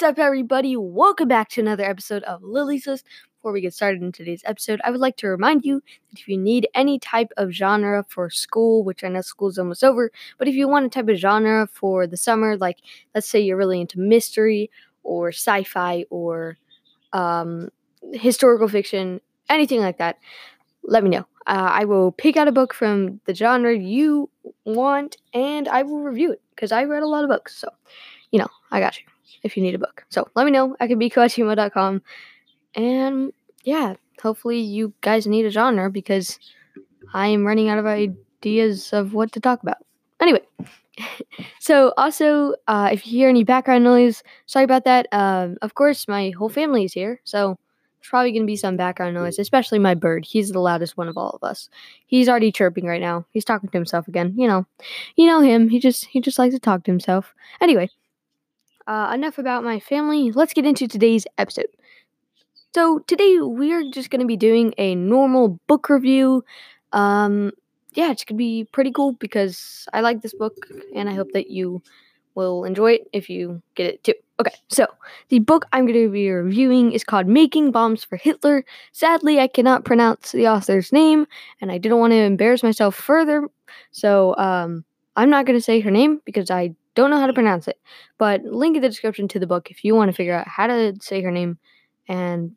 What's up, everybody? Welcome back to another episode of Lily's List. Before we get started in today's episode, I would like to remind you that if you need any type of genre for school, which I know school's almost over, but if you want a type of genre for the summer, like let's say you're really into mystery or sci fi or um, historical fiction, anything like that, let me know. Uh, I will pick out a book from the genre you want and I will review it because I read a lot of books. So, you know, I got you if you need a book. So let me know. I can be coachimo.com. And yeah, hopefully you guys need a genre because I am running out of ideas of what to talk about. Anyway, so also, uh, if you hear any background noise, sorry about that. Um, of course, my whole family is here, so there's probably going to be some background noise, especially my bird. He's the loudest one of all of us. He's already chirping right now. He's talking to himself again. You know, you know him. He just he just likes to talk to himself. Anyway, uh, enough about my family. Let's get into today's episode. So today we are just going to be doing a normal book review. Um, yeah, it's gonna be pretty cool because I like this book, and I hope that you will enjoy it if you get it too. Okay, so the book I'm going to be reviewing is called Making Bombs for Hitler. Sadly, I cannot pronounce the author's name, and I didn't want to embarrass myself further, so um, I'm not going to say her name because I don't know how to pronounce it. But link in the description to the book if you want to figure out how to say her name, and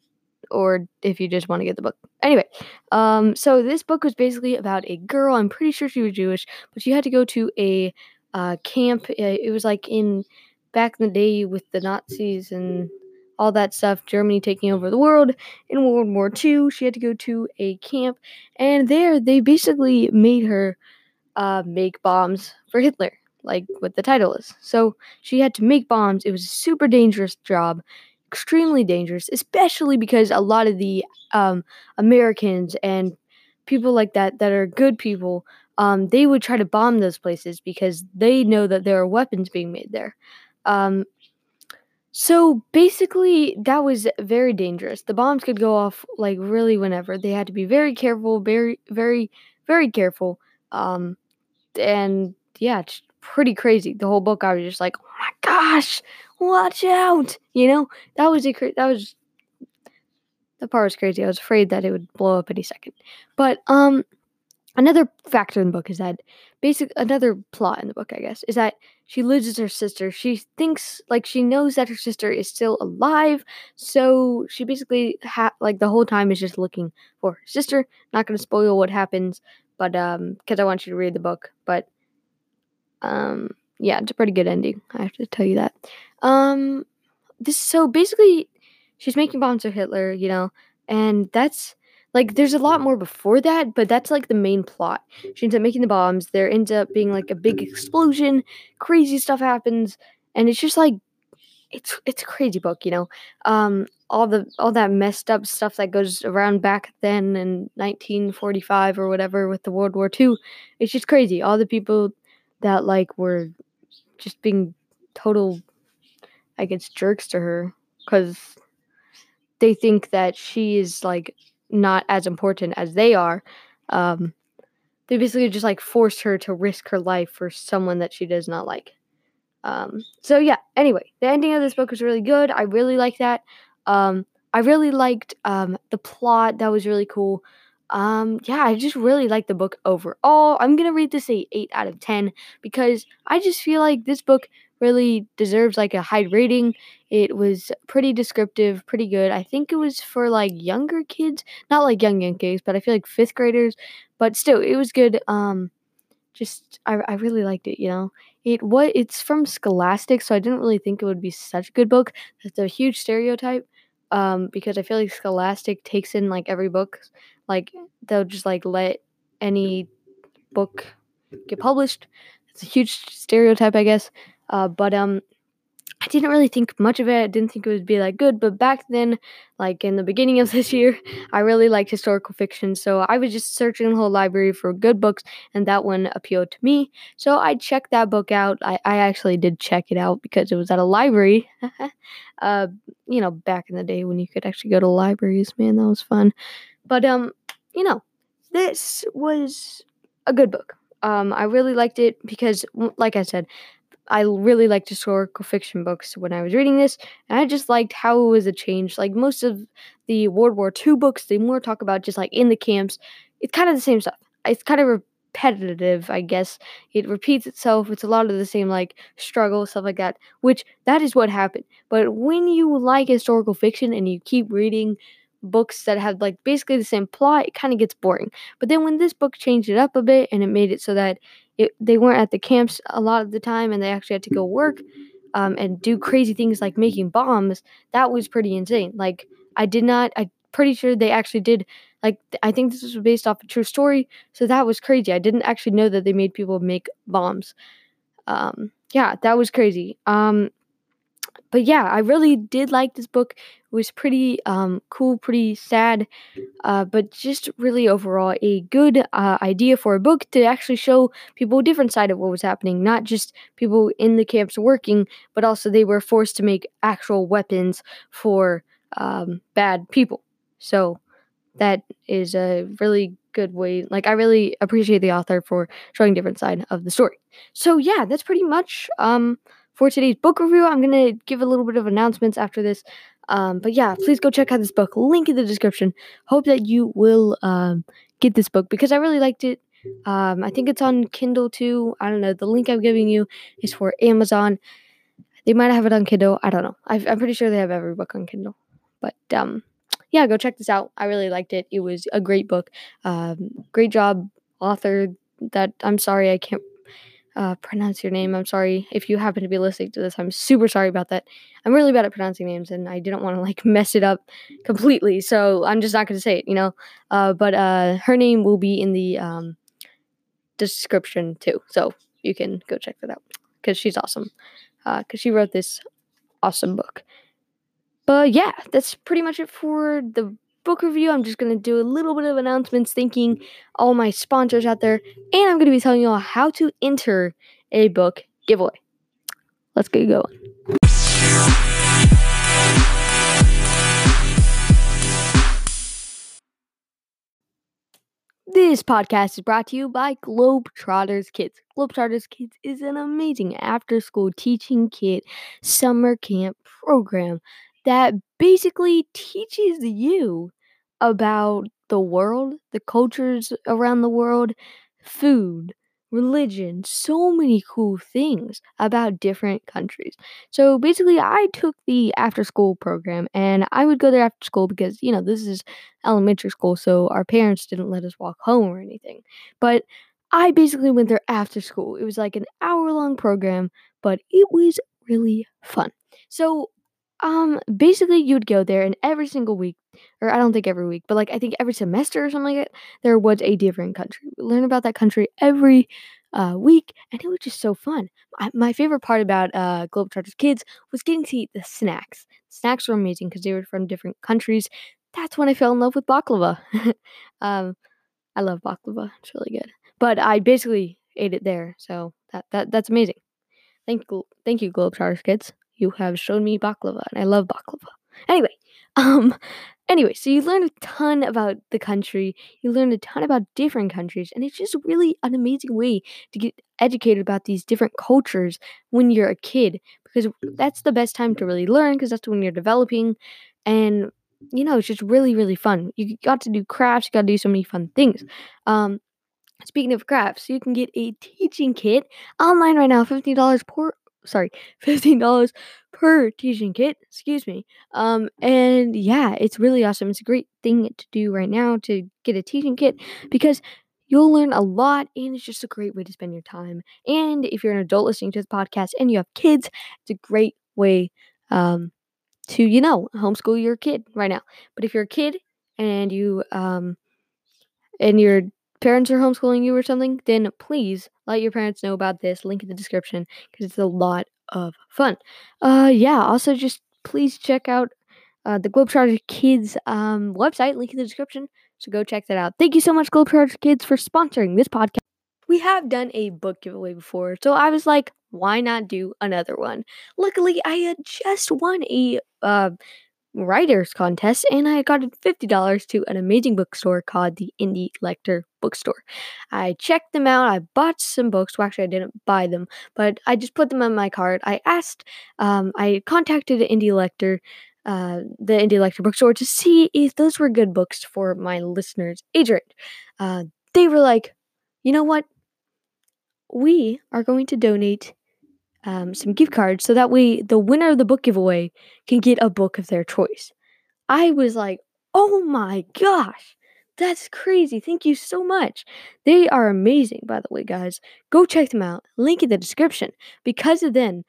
or if you just want to get the book. Anyway, um, so this book was basically about a girl. I'm pretty sure she was Jewish, but she had to go to a uh, camp. It was like in back in the day with the Nazis and all that stuff, Germany taking over the world in World War II. She had to go to a camp, and there they basically made her uh, make bombs for Hitler, like what the title is. So she had to make bombs. It was a super dangerous job, extremely dangerous, especially because a lot of the um, Americans and people like that that are good people um, they would try to bomb those places because they know that there are weapons being made there. Um, so basically, that was very dangerous. The bombs could go off like really whenever. They had to be very careful, very, very, very careful. Um, and yeah, pretty crazy. The whole book, I was just like, oh my gosh, watch out! You know, that was a that was the part was crazy. I was afraid that it would blow up any second. But um, another factor in the book is that basic another plot in the book i guess is that she loses her sister she thinks like she knows that her sister is still alive so she basically ha- like the whole time is just looking for her sister not to spoil what happens but um because i want you to read the book but um yeah it's a pretty good ending i have to tell you that um this so basically she's making bombs for hitler you know and that's like there's a lot more before that, but that's like the main plot. She ends up making the bombs. There ends up being like a big explosion. Crazy stuff happens, and it's just like it's it's a crazy book, you know. Um, all the all that messed up stuff that goes around back then in 1945 or whatever with the World War II. It's just crazy. All the people that like were just being total, I guess, jerks to her because they think that she is like not as important as they are. Um, they basically just like forced her to risk her life for someone that she does not like. Um, so yeah. Anyway, the ending of this book was really good. I really liked that. Um, I really liked um, the plot. That was really cool. Um, yeah, I just really like the book overall. I'm gonna rate this a eight out of ten because I just feel like this book really deserves like a high rating. It was pretty descriptive, pretty good. I think it was for like younger kids, not like young young kids, but I feel like fifth graders. But still, it was good. Um, just I, I really liked it. You know, it what it's from Scholastic, so I didn't really think it would be such a good book. That's a huge stereotype. Um, because I feel like Scholastic takes in like every book, like they'll just like let any book get published. It's a huge stereotype, I guess. Uh, but um, I didn't really think much of it. I didn't think it would be that good. But back then, like in the beginning of this year, I really liked historical fiction. So I was just searching the whole library for good books, and that one appealed to me. So I checked that book out. I, I actually did check it out because it was at a library. uh, you know, back in the day when you could actually go to libraries, man, that was fun. But um, you know, this was a good book. Um, I really liked it because, like I said, I really liked historical fiction books when I was reading this, and I just liked how it was a change. Like most of the World War II books, they more talk about just like in the camps. It's kind of the same stuff. It's kind of repetitive, I guess. It repeats itself. It's a lot of the same like struggle stuff like that, which that is what happened. But when you like historical fiction and you keep reading books that have like basically the same plot, it kind of gets boring. But then when this book changed it up a bit and it made it so that it, they weren't at the camps a lot of the time and they actually had to go work um, and do crazy things like making bombs, that was pretty insane. Like I did not, I'm pretty sure they actually did. Like I think this was based off a true story, so that was crazy. I didn't actually know that they made people make bombs. Um, yeah, that was crazy. Um, but yeah, I really did like this book. It was pretty um, cool, pretty sad, uh, but just really overall a good uh, idea for a book to actually show people a different side of what was happening. Not just people in the camps working, but also they were forced to make actual weapons for um, bad people. So that is a really good way. Like I really appreciate the author for showing different side of the story. So yeah, that's pretty much um for today's book review. I'm gonna give a little bit of announcements after this. Um, but yeah, please go check out this book. Link in the description. Hope that you will um, get this book because I really liked it. Um, I think it's on Kindle too. I don't know. The link I'm giving you is for Amazon. They might have it on Kindle. I don't know. i am pretty sure they have every book on Kindle. But um, yeah, go check this out. I really liked it. It was a great book. Um, great job, author. That I'm sorry I can't uh, pronounce your name. I'm sorry if you happen to be listening to this. I'm super sorry about that. I'm really bad at pronouncing names, and I didn't want to like mess it up completely. So I'm just not going to say it, you know. Uh, but uh, her name will be in the um, description too, so you can go check that out because she's awesome. Because uh, she wrote this awesome book. But yeah, that's pretty much it for the book review. I'm just going to do a little bit of announcements, thanking mm-hmm. all my sponsors out there, and I'm going to be telling you all how to enter a book giveaway. Let's get going. This podcast is brought to you by Globetrotters Kids. Globetrotters Kids is an amazing after school teaching kid summer camp program that basically teaches you about the world, the cultures around the world, food, religion, so many cool things about different countries. So basically, I took the after school program and I would go there after school because, you know, this is elementary school, so our parents didn't let us walk home or anything. But I basically went there after school. It was like an hour long program, but it was really fun. So um, basically, you would go there, and every single week, or I don't think every week, but like I think every semester or something like that, there was a different country. We learn about that country every uh, week, and it was just so fun. I, my favorite part about uh, Globetrotters Kids was getting to eat the snacks. snacks were amazing because they were from different countries. That's when I fell in love with baklava. um, I love baklava; it's really good. But I basically ate it there, so that that that's amazing. Thank you, thank you, Globetrotters Kids you have shown me baklava, and I love baklava. Anyway, um, anyway, so you learn a ton about the country. You learn a ton about different countries, and it's just really an amazing way to get educated about these different cultures when you're a kid, because that's the best time to really learn, because that's when you're developing, and you know, it's just really, really fun. You got to do crafts, you got to do so many fun things. Um, speaking of crafts, you can get a teaching kit online right now, fifteen dollars per sorry, $15 per teaching kit, excuse me. Um, and yeah, it's really awesome. It's a great thing to do right now to get a teaching kit because you'll learn a lot and it's just a great way to spend your time. And if you're an adult listening to this podcast and you have kids, it's a great way um, to, you know, homeschool your kid right now. But if you're a kid and you um and you're parents are homeschooling you or something, then please let your parents know about this. Link in the description because it's a lot of fun. Uh, yeah. Also, just please check out uh, the Globetrotter Kids um, website. Link in the description. So go check that out. Thank you so much, Globetrotter Kids, for sponsoring this podcast. We have done a book giveaway before, so I was like, why not do another one? Luckily, I had just won a uh, writers contest and I got $50 to an amazing bookstore called the Indie Lector Bookstore. I checked them out. I bought some books. Well, actually, I didn't buy them, but I just put them on my cart. I asked, um, I contacted Indie Lector, uh, the Indie Lector Bookstore to see if those were good books for my listeners' age range. Uh, they were like, you know what? We are going to donate um, some gift cards so that way the winner of the book giveaway can get a book of their choice. I was like, oh my gosh, that's crazy. Thank you so much. They are amazing, by the way, guys. Go check them out. Link in the description. Because of then,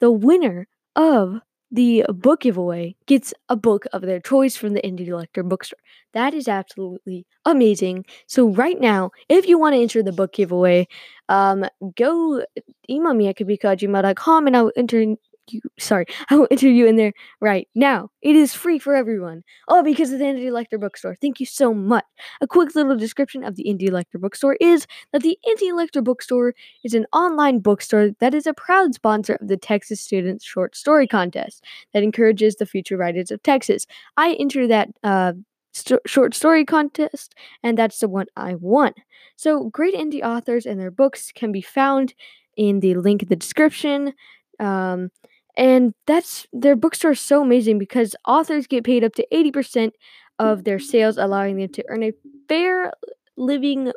the winner of the book giveaway gets a book of their choice from the Indie Lector bookstore. That is absolutely amazing. So right now, if you want to enter the book giveaway, um, go email me at kabeadco@gmail.com and I'll enter you sorry, I will enter you in there right now. It is free for everyone. All because of the Indie Lector Bookstore. Thank you so much. A quick little description of the Indie Lector Bookstore is that the Indie Lector Bookstore is an online bookstore that is a proud sponsor of the Texas Students Short Story Contest that encourages the future writers of Texas. I entered that uh, st- short story contest, and that's the one I won. So, great indie authors and their books can be found in the link in the description. Um, and that's their bookstore is so amazing because authors get paid up to 80% of their sales, allowing them to earn a fair living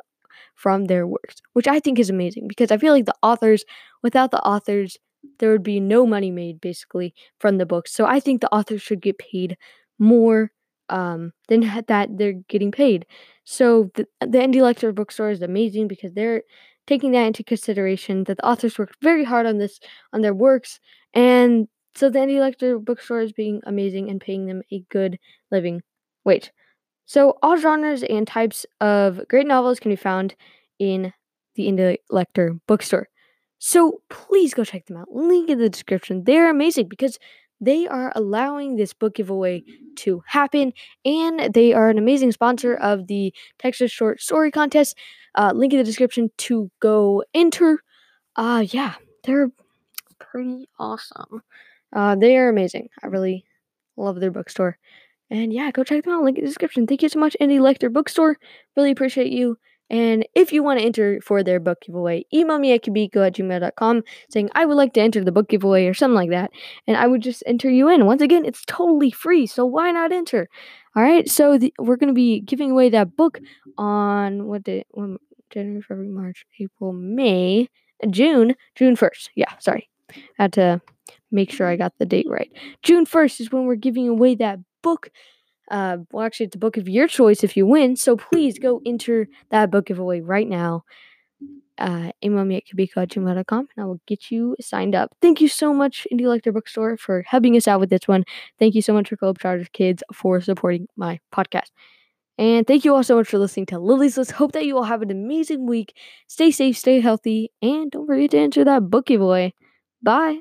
from their works, which I think is amazing because I feel like the authors, without the authors, there would be no money made basically from the books. So I think the authors should get paid more um, than that they're getting paid. So the, the Indie Lector bookstore is amazing because they're taking that into consideration that the authors worked very hard on this on their works and so the Indie bookstore is being amazing and paying them a good living wage. So all genres and types of great novels can be found in the Indie bookstore. So please go check them out. Link in the description. They're amazing because they are allowing this book giveaway to happen and they are an amazing sponsor of the Texas Short Story Contest. Uh, link in the description to go enter. Uh yeah, they're pretty awesome. Uh, they are amazing. I really love their bookstore. And yeah, go check them out. Link in the description. Thank you so much, Indie Lector Bookstore. Really appreciate you. And if you want to enter for their book giveaway, email me at kabeadco at gmail.com saying I would like to enter the book giveaway or something like that. And I would just enter you in. Once again, it's totally free. So why not enter? All right. So the, we're going to be giving away that book on what day? January, February, March, April, May, uh, June, June 1st. Yeah, sorry. I had to make sure I got the date right. June 1st is when we're giving away that book. Uh, well, actually, it's a book of your choice if you win. So please go enter that book giveaway right now. Uh, email me at kabeadco.gmail.com and I will get you signed up. Thank you so much, Indie Lector Bookstore, for helping us out with this one. Thank you so much for Charters Kids for supporting my podcast. And thank you all so much for listening to Lily's List. Hope that you all have an amazing week. Stay safe, stay healthy, and don't forget to enter that book giveaway. Bye.